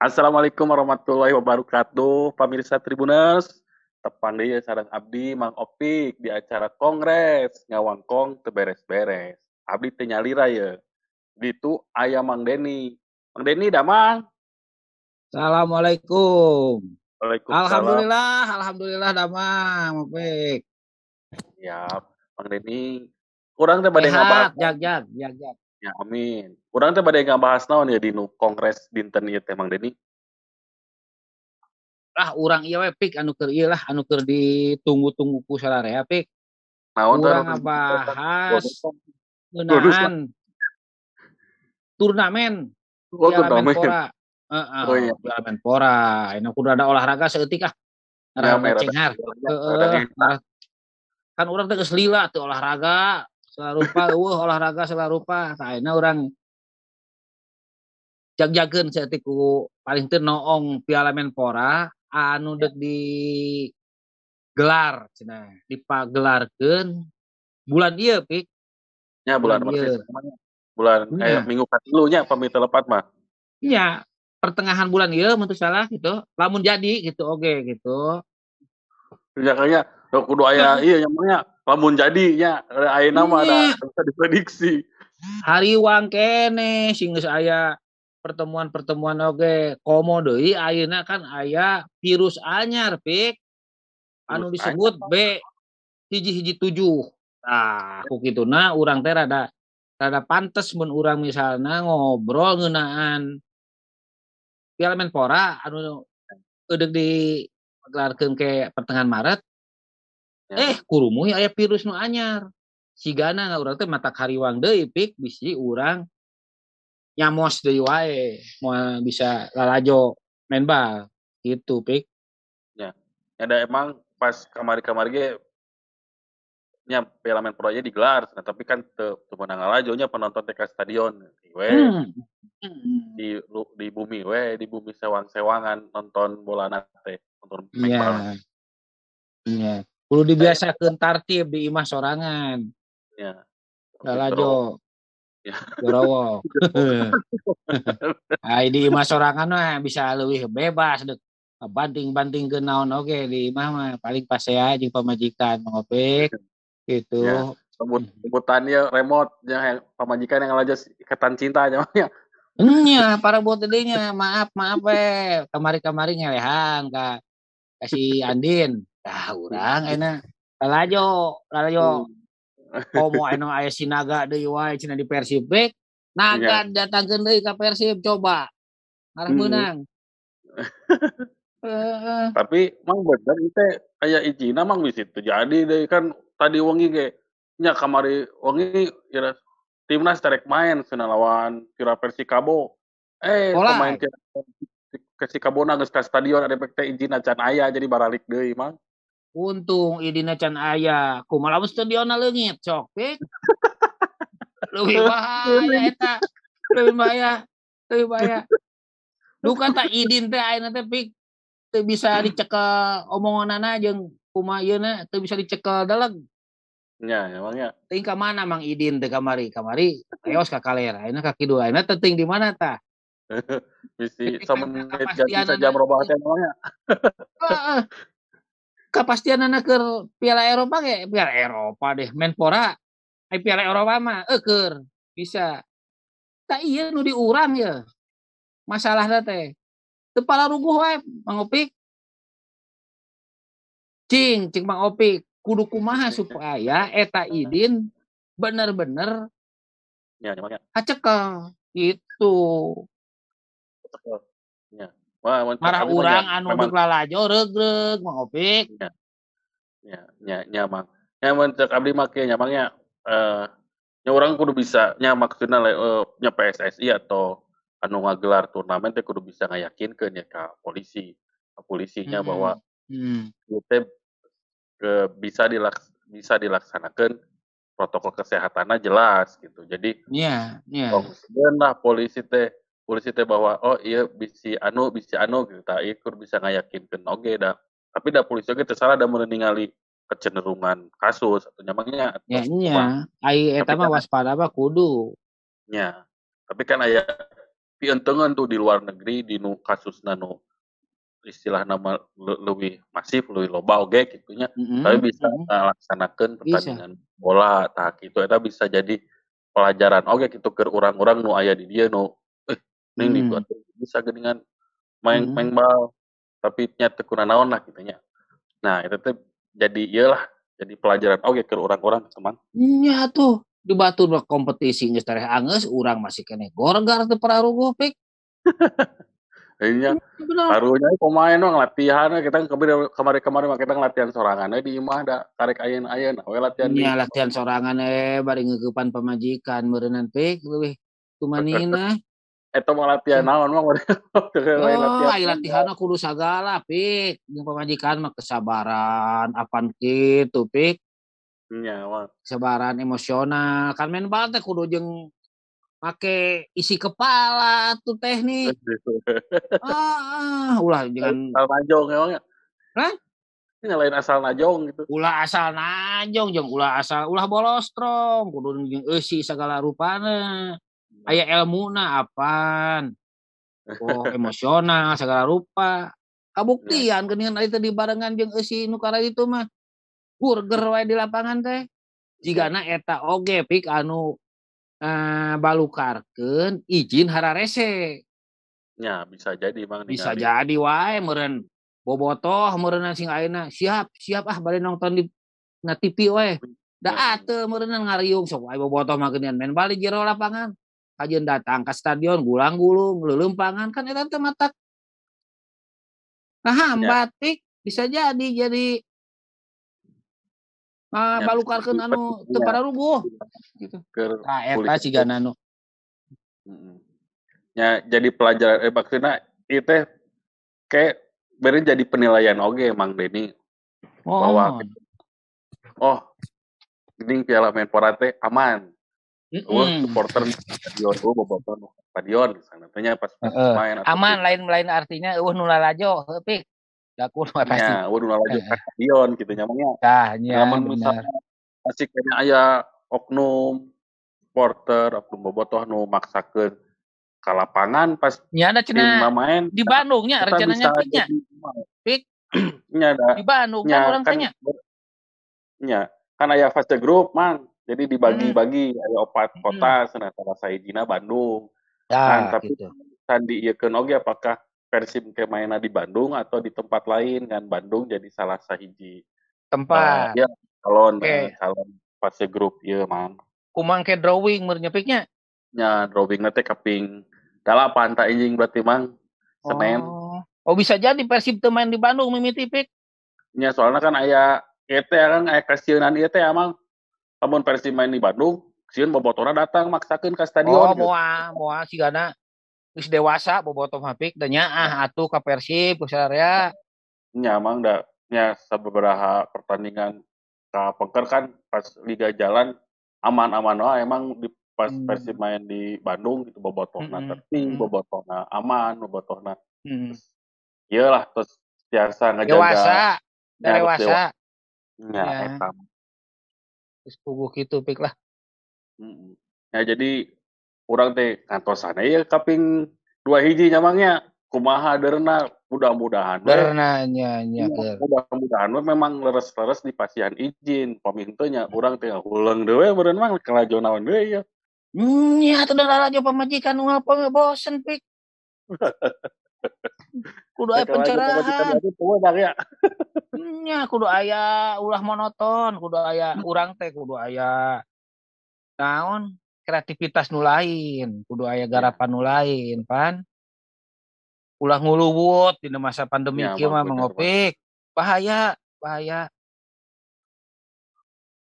Assalamualaikum warahmatullahi wabarakatuh, pemirsa Tribuners. Tepan deh sarang Abdi Mang Opik di acara Kongres ngawangkong teberes-beres. Abdi tenyalira ya. Ditu ayah Mang Deni. Mang Deni damang. Assalamualaikum. Waalaikumsalam. Alhamdulillah, alhamdulillah damang, Opik. Ya, Mang Deni. Kurang teh bade jag jag, jag jag. Ya, amin. Kurang teh bade ngabahas naon ya di nu Kongres dinten ieu teh Mang Deni. Lah urang ieu we pik anu keur ieu lah, anu keur ditunggu-tunggu ku sararea pik. Naon Urang ngabahas ngeunaan turnamen Oh, turnamen. Heeh, Oh, iya. Piala Menpora. Ayeuna kudu ada olahraga seeutik ah. Ya, merah. cenghar. Ada Heeh. Kan urang teh geus lila teu olahraga, rupa eueuh olahraga rupa. Tah ayeuna urang jag-jageun saeutik ku paling teu noong Piala Menpora anu deuk di gelar cenah, dipagelarkeun bulan ieu pik. Ya, bulan Bulan Maret. ieu. Bulan eh, Iya. minggu katilunya pamit lepat mah. Iya, pertengahan bulan ieu mun teu salah gitu. Lamun jadi gitu oge gitu. Ya kayaknya ya, kudu aya iya namanya lamun jadi nya ayeuna mah ada Iya. bisa diprediksi. Hariwang kene sing geus aya pertemuan-pertemuan oge komo deui ayeuna kan aya virus anyar pik anu disebut B hiji-hiji tujuh. Nah, ku kituna urang teh rada rada pantes mun urang misalna ngobrol ngeunaan Piala Menpora anu eudeuh digelarkeun ke pertengahan Maret Ya. Eh, kurumuy aya virus nu anyar. Sigana urang teh matak hariwang deui pik bisi urang nyamos deui wae moal bisa lalajo main bal gitu pik. Ada emang pas kamari-kamari ge nya Menpora nya digelar, nah, tapi kan teu teu meunang ngalajonya penonton teh ka stadion. We Hmm. Di lu- di bumi we di bumi sewang-sewangan nonton bola teh, nonton main bal. Iya. Iya. Kudu dibiasakeun tartib di imah sorangan. Ya. Lalajo. Ya. Gorowo. Ai di imah sorangan mah bisa leuwih bebas deuk banting-bantingkeun naon oge di imah mah paling pasea jeung pamajikan mangopik gitu. Ya. Sebut sebutan ieu remote nya pamajikan yang ngalajo ikatan cinta nya mah nya. Para buat dedenya, maaf, maaf we. Kamari-kamari ngelehan ka kasih Andin. Tah urang ayeuna lalajo, lalajo. Komo anu aya Sinaga deui wae cenah di Persib bek. Naga datangkeun deui ka Persib coba. Ngarah Hmm. menang. Heeh. Tapi mang bener ieu teh aya ijina mang bisa terjadi deh kan tadi wengi ge nya kamari wengi kira timnas terek main cenah lawan Tira Persikabo. Eh Pola. pemain Tira Persikabona geus ka stadion ada teh izin can aya jadi baralik deui mang. Untung idina can aya. Kumaha lamun stadionna leungit sok bek. Leuwih bahaya eta. Leuwih bahaya. Leuwih bahaya. Duka tak idin teh ayeuna teh pik teu bisa dicekel omonganana jeung kumaha ieuna teu bisa dicekel daleg. Nya emangnya Teuing ka mana Mang Idin teh kamari? Kamari eos ka kaler. Ayeuna ka kidul. Ayeuna teh teuing di mana tah? bisi ganti kepastian saja anak- merubah teh emangnya. Heeh. Kepastianana keur Piala Eropa ge, Piala Eropa deh, Menpora. Ai Piala Eropa mah eukeur bisa. Tak iya nu diurang ya. Masalahna teh. Teu palaruguh wae Mang Opik. Cing, cing Mang Opik, kudu kumaha supaya eta idin bener-bener hacekel gitu. Nya. Wah, Marah nya anu memang lalajo regreg Mang Opik. nya nya nya mang. Nya mun cek abdi mah kieu nya mangnya eh nya urang kudu bisa nya maksudna le eh, nya PSSI atau anu ngagelar turnamen teh kudu bisa ngayakinkeun ya ka polisi. Ka polisinya bahwa Hmm. ieu teh ke bisa dilaks bisa dilaksanakeun protokol kesehatannya jelas gitu. Jadi Iya, iya. konsisten lah polisi teh polisi teh bahwa oh iya bisi anu bisi anu gitu tah ieu kudu bisa ngayakinkeun oge dah. Tapi da polisi oge teu salah da mun ningali kecenderungan kasus atau nyamangnya Ya nya, ai eta mah kan- waspada mah kudu. nya. Tapi kan aya pientengan tuh di luar negeri di nu kasus nano istilah nama le- lebih masif lebih loba oge gitunya Mm-mm, tapi bisa mm-mm. melaksanakan Bisa. pertandingan bola tah gitu eta bisa jadi pelajaran oge gitu ke orang-orang nu aya di dia nu eh ning di Mm. gua teh bisa geuningan main Mm. main bal tapi nya teu kunaon lah gitu nya nah itu tuh jadi iyalah jadi pelajaran oge ke orang-orang teman Nya tuh di batu kompetisi geus tareh angeus urang masih kene gorgar teu pararugo pik. Akhirnya Bener. karunya pemain mah latihan kita kemarin kemarin kemarin kita latihan sorangan di imah da karek ayeun ayeun we latihan di Nya latihan sorangan eh bari ngeukepan pamajikan meureunnan pik leuwih tumanina. eta mah latihan naon mah Oh, ai latihanna kudu sagala pik. Jeung pamajikan mah kesabaran, apan kitu pik. nya Kesabaran emosional. Kan main bal teh kudu jeung make isi kepala tuh teknik. Ah, ah, ulah jangan asal najong emang ya Hah? Ini lain asal najong gitu ulah asal najong jeung ulah asal ulah bolostrong kudu jeung eusi segala rupana aya elmuna apaan? Oh emosional segala rupa. Kabuktian geuningan ari teh dibarengan jeung eusi nu kara itu mah. Burger wae di lapangan teh. Jigana eta oge pik anu eh, balukarkeun izin hararese. Nya bisa jadi mang bisa ningali. jadi wae meureun bobotoh meureunan sing ayeuna. Siap siap ah bari nonton di na TV wae. Da Hmm. atuh meureunan ngariung. Sok wae bobotoh mah geunian main bal di jero lapangan kajeun datang ke stadion gulang-gulung leuleumpangan kan eta teh mata nah hambat pik bisa jadi jadi ah Ya, balukarkeun bisa anu jadi. teu pararuguh gitu eta kulit. sigana nu Mm-mm. Ya, jadi pelajaran eh maksudnya itu kayak beri jadi penilaian oge Mang Denny bahwa oh oh gini piala Menpora teh aman. Wah, mm-mm. supporter di stadion, oh bobotoh ke stadion. Tanya pas pas Heeh. main aman lain lain artinya eueuh nu lalajo heuh pik daku mah pasti Ya, udah lagi ke stadion gitu nyamanya. nya Namun bener misalnya masih kayaknya aya oknum supporter, oknum bobotoh nu maksakeun ka lapangan pas nya ada cenah main di Bandung nya kita rencananya piknya Pik. nya ada di Bandung kan orang kan tanya nya kan aya fase grup mang jadi dibagi-bagi aya opat Mm. kota cenah salah sahijina Bandung. Ya tapi- gitu. Kan diieukeun oge apakah Persib ke mainna di Bandung atau di tempat lain? Kan Bandung jadi salah sahiji tempat. ya calon Oke. eh, calon fase grup ieu mang. Kumang ke drawing merenya piknya nya drawing teh kaping dalapan tak injing berarti mang. Senin oh. oh bisa jadi Persib teu main di Bandung mimiti pik nya soalnya kan aya ieu teh kan aya kasieun ieu teh amang lamun Persib main di Bandung sieun bobotohna datang maksakeun ka oh stadion gitu. moal moal sigana geus dewasa bobotoh mah pik da nya ah atuh ka Persib ku sadaya nya amang da nya sababaraha pertandingan ka poker kan pas liga jalan aman-aman wae emang di pas Hmm. Persib main di Bandung gitu bobotohna Mm-mm, tertib, mm-mm. bobotohna aman, bobotohna hmm. iyalah terus biasa ngejaga dewasa dewasa nya Ya. eta geus puguh kitu pik lah. Ya jadi orang teh ngantosana ya kaping dua hiji nyamangnya kumaha derna mudah-mudahan we. Karena nya Iya, mudah-mudahan memang leres-leres di pasihan izin pamintanya orang teh ulang dewe meureun mah kelajo naon dewe ya Nya tuh udah aja pemajikan ngapa bosen pik. Kudu aya pencerahan. ya Nya kudu aya ulah monoton, kudu aya urang teh kudu aya naon kreativitas nu lain, kudu aya garapan nu lain, pan. Ulah nguluwut dina masa pandemi Ya, kieu mah mengopik. Bahaya, bahaya.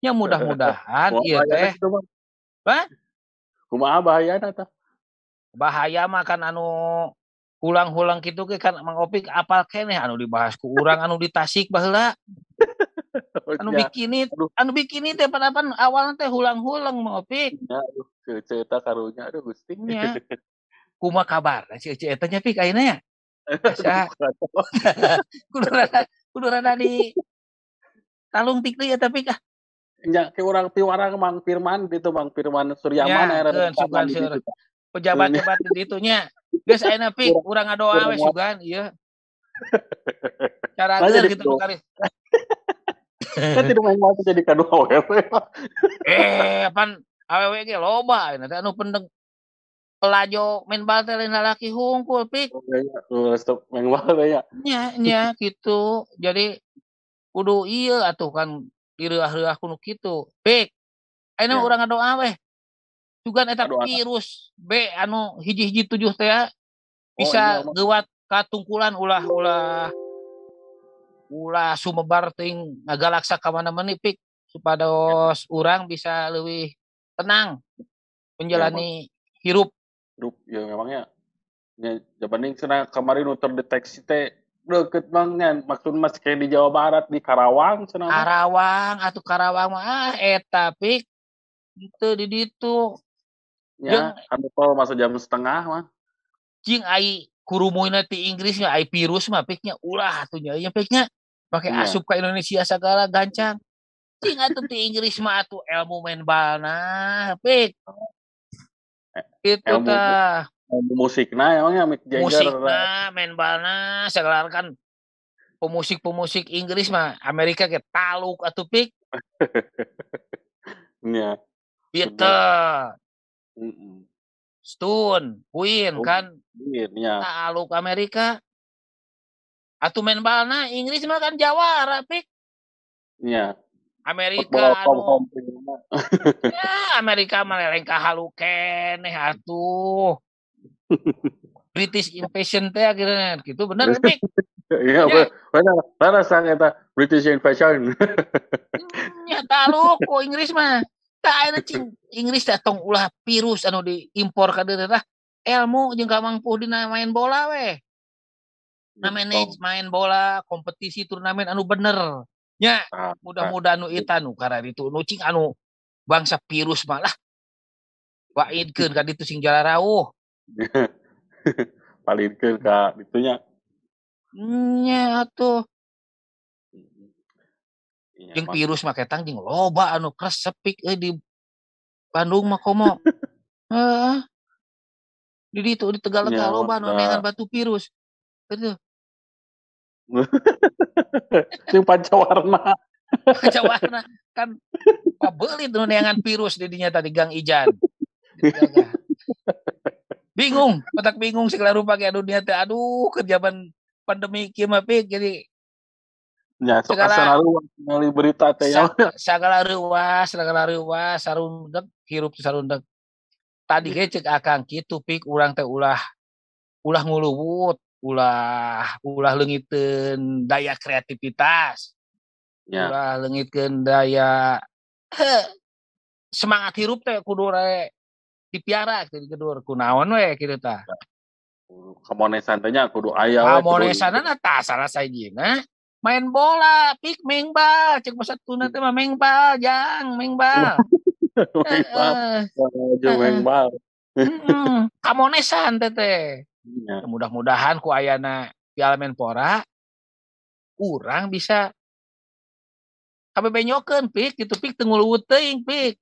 Ya mudah-mudahan ieu bahayana teh Bang? Hah? kumaha bahayana tah bahaya mah kan anu hulang-hulang gitu ke kan Mang Opik apal keneh? Anu dibahas ku urang anu di Tasik baheula anu Ya, bikini anu bikini teh padapan awalna teh hulang-hulang Mang Opik. Ya, cerita karunya aduh gusti Nya. kumaha kabar si Ece eta nya pik ayeuna ya kudu rada. Kudu rada di talung tik deui eta pik ah. Nya ke urang piwarang Mang Firman gitu Mang Firman Suryaman Nya, era di pejabat-pejabat di ditunya geus ayeuna pik urang ngadoa we sugan. ieu cara gitu kali kan tidak main waktu jadi kado awewe eh pan awewe ge loba. Nanti anu pendeng pelajo main bal teh lain lalaki hungkul pik. Oh, iya, stop main bal ya nya nya gitu. Jadi kudu iya atuh kan. Direah-reah kuno kitu pik ayeuna urang ngadoa we juga eta virus. B anu hiji-hiji tujuh teh bisa oh, iya, gewat katungkulan ulah ulah ulah sumebar ting ngagalaksa ka mana menipik supados urang bisa lebih tenang menjalani ya, hirup. Hirup ya memangnya. Ya jabaning cenah kemarin terdeteksi teh deket banget maksud mas kayak di Jawa Barat di Karawang cenah Karawang atau Karawang mah ah eta pik? Itu di ditu Ya, kalau masa jam setengah mah. Cing ai kurumuina ti Inggris nya ai virus mah piknya ulah atunya nya piknya pakai iya. asup ke Indonesia segala gancang. Cing atuh ti Inggris mah atuh ilmu main bal nah pik. Eh, Itu tah. Ilmu musikna emangnya Mick Jagger. Musikna main balna segala kan pemusik-pemusik Inggris mah Amerika ke taluk atuh pik. Iya. Gitu. Stone, Queen oh, kan. Queen, ya. Taluk Amerika. Atuh main balna Inggris mah kan Jawa, Pik. Iya. Amerika anu, ya Amerika meleleng ka halu keneh atuh. British invasion teh akhirnya gitu bener Pik. Iya, ya. benar. Benar sang eta British invasion. ya taluk ku Inggris mah. Tak ada cing Inggris datang ulah virus anu diimpor ka tah ilmu jeung mampu dina main bola we. Na manage main bola, kompetisi turnamen anu bener. Nya, ah, mudah-mudahan anu eta nu karena itu nu cing anu bangsa virus malah waidkeun ka ditu sing jala rawuh. Palingkeun ka ditunya. Nya atuh. Iya, jeung virus mah ketang jeung loba anu kresepik eh di Bandung mah komo. Heeh. di ditu di Tegal ya, loba anu neangan batu virus. Itu. Sing pancawarna. pancawarna kan pabelit nu neangan virus di dinya tadi Gang Ijan. bingung, otak bingung segala rupa kayak dunia teh aduh kerjaan pandemi kieu mah jadi Ya, segala ngali berita teh ya. Segala ruas, segala ruas, sarundeg hirup sarundeg. Tadi ge cek akang kitu pik urang teh ulah ulah nguluwut, ulah ulah leungiteun daya kreativitas. Ya. Ulah leungitkeun daya semangat hirup teh kudu re dipiara di kedur kunaon we kitu tah. Kamonesan teh nya kudu aya we. Kamonesanna tah salah sajina main bola pik mengbal cek masa tuna teh mah mengbal jang mengbal mengbal mengbal kamonesan teh teh. Ya. mudah-mudahan ku ayana Piala Menpora kurang bisa kabe benyokeun pik gitu pik teu nguluwut teuing pik.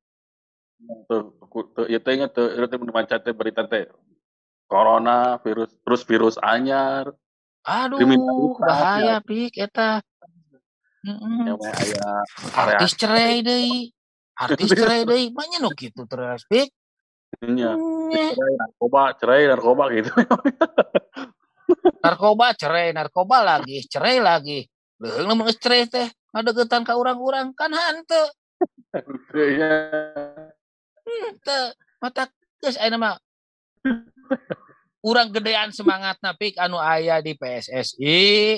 Tuh tuh ya teh inget tuh itu mancat teh berita teh corona virus terus virus anyar Aduh, bahaya pik eta. Heeh. Artis cerai deui. Artis cerai deui, banyak nu kitu terus pik. Iya. Cerai narkoba, cerai narkoba gitu. narkoba cerai, narkoba lagi, cerai lagi. Leung lamun cerai teh ngadegetan ka urang-urang kan hanteu. Iya. Henteu. Mata geus ayeuna mah urang gedean semangat napik anu ayah di PSSI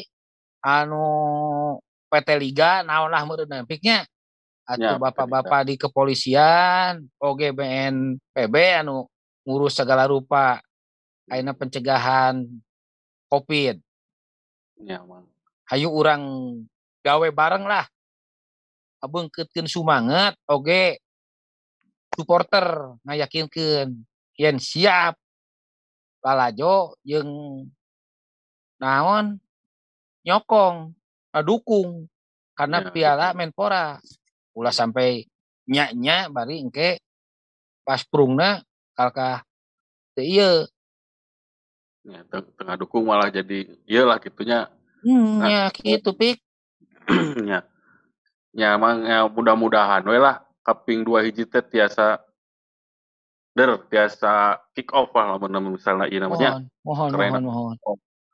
anu PT Liga naon lah meureun napiknya atau ya, bapak-bapak di kepolisian OGBN PB anu ngurus segala rupa aina pencegahan COVID. Ya, man. Hayu orang gawe bareng lah. Abengkeutkeun sumanget oge supporter ngayakinkeun yen siap Palajo yang naon nyokong dukung karena ya, piala. Menpora. Ulah sampai nyak-nyak bari engke pas prungna kalkah iya ya, tengah dukung malah jadi iyalah gitunya hmm, nah, ya gitu pik ya ya emang ya mudah-mudahan we lah kaping dua hiji teh tiasa der tiasa kick off lah lamun misalnya ini namanya mohon mohon mohon mohon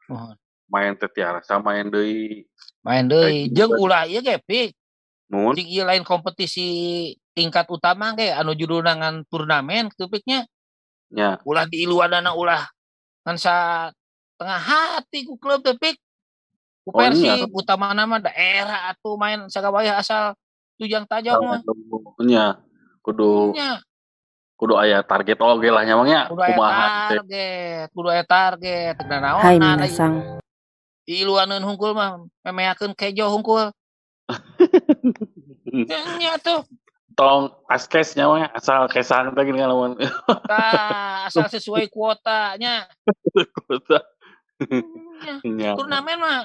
mohon. Main teh tiasa main deui main deui jeung ulah ieu ge pik? Mun? Jeung ieu lain kompetisi tingkat utama ge anu judulna ngan turnamen kitu piknya ya. Ulah di iluanana ulah ngan sa tengah hati ku klub teh pik. Ku oh, Persib iya. utama nama daerah atau main sagawaya asal tujang tajam mah. Nya kudu nya kudu aya target oge lah nyamangnya kudu aya target kudu aya target. Dan naon Hai minasang iluaneun hungkul mah memeakeun kejo hungkul. Nya tuh. Tolong askes nyawa asal kesan teh gini lawan asal sesuai kuotanya kuota. Ya. turnamen mah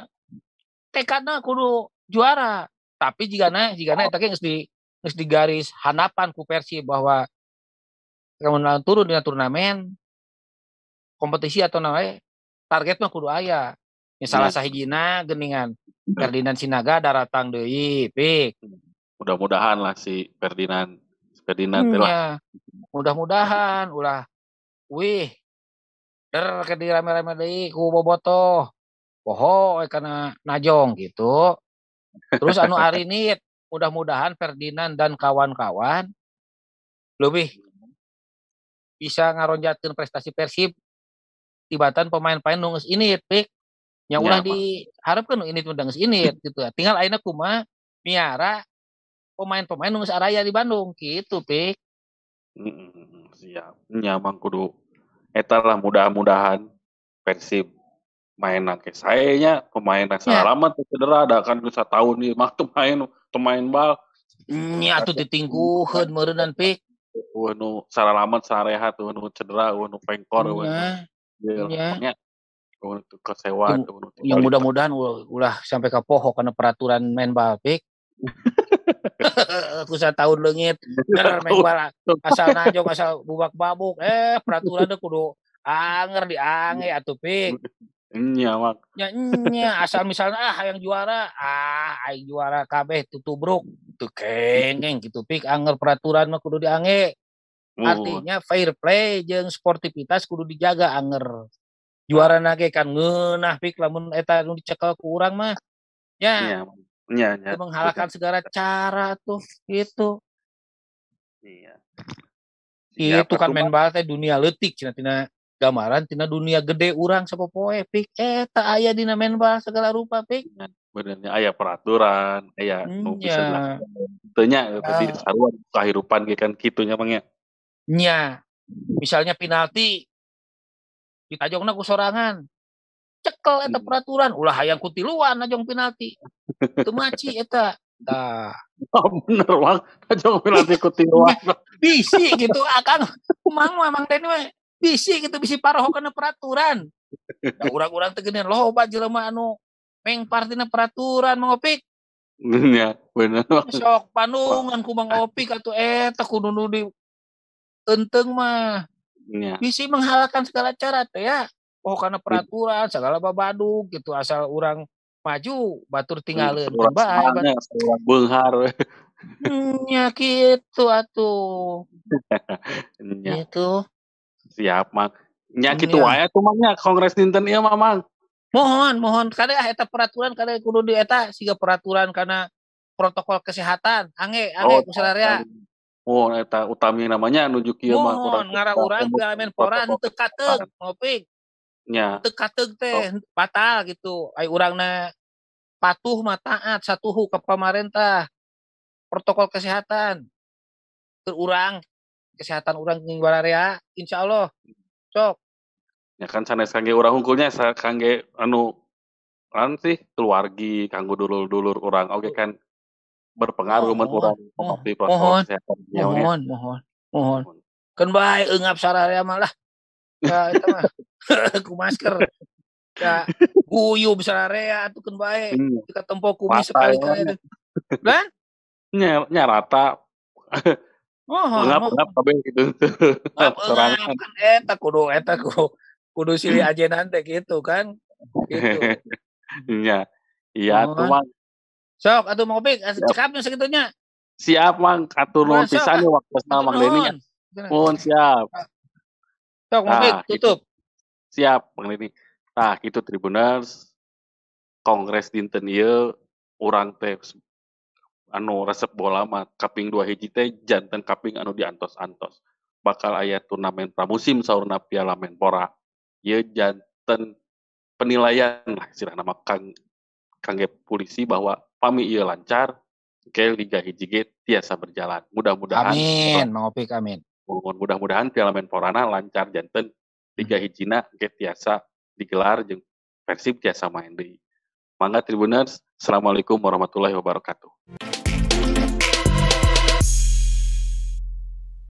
tekadnya kudu juara. Tapi jika na jika na tapi di di garis hanapan ku Persib bahwa kemudian turun dengan turnamen kompetisi atau namanya target mah kudu ayah misalnya ya. sahigina geningan Ferdinand Sinaga daratang deui pik. Mudah-mudahan lah si Ferdinand Ferdinand hmm, ya. mudah-mudahan ulah. Wih. Der ke di rame-rame deui ku bobotoh. Poho eh, karena najong gitu. Terus anu Arinit mudah-mudahan Ferdinand dan kawan-kawan lebih bisa ngaronjatkan prestasi Persib tibatan pemain-pemain nungus ini pik. Yang ya, ulah diharapkan ini tuh nungus ini gitu. Tinggal aina kuma miara pemain-pemain nungus araya di Bandung gitu pik. Siap. Nyamang kudu. Etal lah mudah-mudahan Persib main ke sayanya pemain yang salah ya. cedera ada kan bisa tahun nih mah tuh main tuh main bal. Nya tuh ditingguheun meureun pik nu salah lama sareha tuh nu cedera nu pengkor wah ya untuk kesewa yang mudah-mudahan ulah sampai ke poho karena peraturan main bal pik aku saya tahun lengit main bal asal najong asal bubak babuk eh peraturan kudu anger diange atuh pik Nya mak. Ya nya asal misalnya ah yang juara ah ai juara kabeh tutubruk tuh kengeng gitu pik anger peraturan mah kudu diange. Artinya fair play jeung sportivitas kudu dijaga anger. Juara nage kan ngeunah pik lamun eta nu dicekel ku urang mah. Ya. Nya nya. Menghalalkan segala cara tuh gitu. Iya. Itu kan main bal teh dunia letik cina tina gambaran tina dunia gede urang sapopoe pik? Eta aya dina menbal segala rupa pik. Benernya aya peraturan aya nu bisa tanya tadi uh, saruan kehidupan kan kitunya mangnya nya. Misalnya penalti ditajongna ku sorangan. Cekel eta hmm. peraturan ulah hayang kutiluan najong penalti. Teu maci eta. Nah. Oh, bener bang, tajong penalti kutiluan. Bisi gitu akan mang mang teh bisi gitu bisi paroh kena peraturan. Nah, urang-urang tegene loba jelema anu meng partina peraturan mengopik ya bener. Sok panungan ku mang opik atuh eta kudu nu di enteng mah. Ya. bisi menghalalkan segala cara teh ya. Oh karena peraturan segala babadu gitu asal orang maju batur tinggalin bae beunghar hmm, ya gitu atuh. Gitu siap mang. Nya gitu wae tuh mangnya kongres dinten ieu mamang mohon mohon. Kada eta peraturan kada kudu di eta siga peraturan karena protokol kesehatan. Ange ange oh, kusararea oh eta utami namanya nuju kieu mah mohon ngara urang piala pora teu kateug ngopi nya teu kateug teh oh. batal gitu. Ai urangna patuh mah taat satuhu ke pemerintah protokol kesehatan. Terurang kesehatan orang di Balarea insya Allah. Sok ya kan sanes kangge orang hukumnya kangge anu kan sih keluargi kanggo dulur-dulur orang oke kan berpengaruh oh, orang oh, protokol kesehatan mohon mohon mohon. Kan baik engap sararea malah ya itu mah. Ku masker. Ya guyu sararea tuh kan baik hmm. kita tempo kumis sekali kali kan nya nya rata Oh, Pengap oh. pengap kabeh gitu. Ngap kan eta kudu eta kudu kudu silih ajenan teh gitu kan. Gitu. Iya. Iya atuh Nuhun. Mang. Sok atuh Mang Opik, Siap. cekapnya sakitunya. Siap Mang, atur nuhun pisan nih waktosna Mang Deni. nuhun. Nuhun siap. Sok Mang Opik Nah, gitu. tutup. Siap Mang Deni. Nah, gitu Tribuners. Kongres dinten ieu urang teh anu resep bola mah kaping dua hiji teh janten kaping anu diantos-antos. Bakal aya turnamen pramusim saurna Piala Menpora. Ieu janten penilaian lah istilahna mah kang kangge polisi bahwa pami ieu lancar ke Liga hiji ge tiasa berjalan. Mudah-mudahan Amin, Mang Opik amin. Mohon mudah-mudahan Piala Menporana lancar janten Liga hijina ge tiasa digelar jeung Persib tiasa main deui. Mangga Tribuners, Assalamualaikum warahmatullahi wabarakatuh.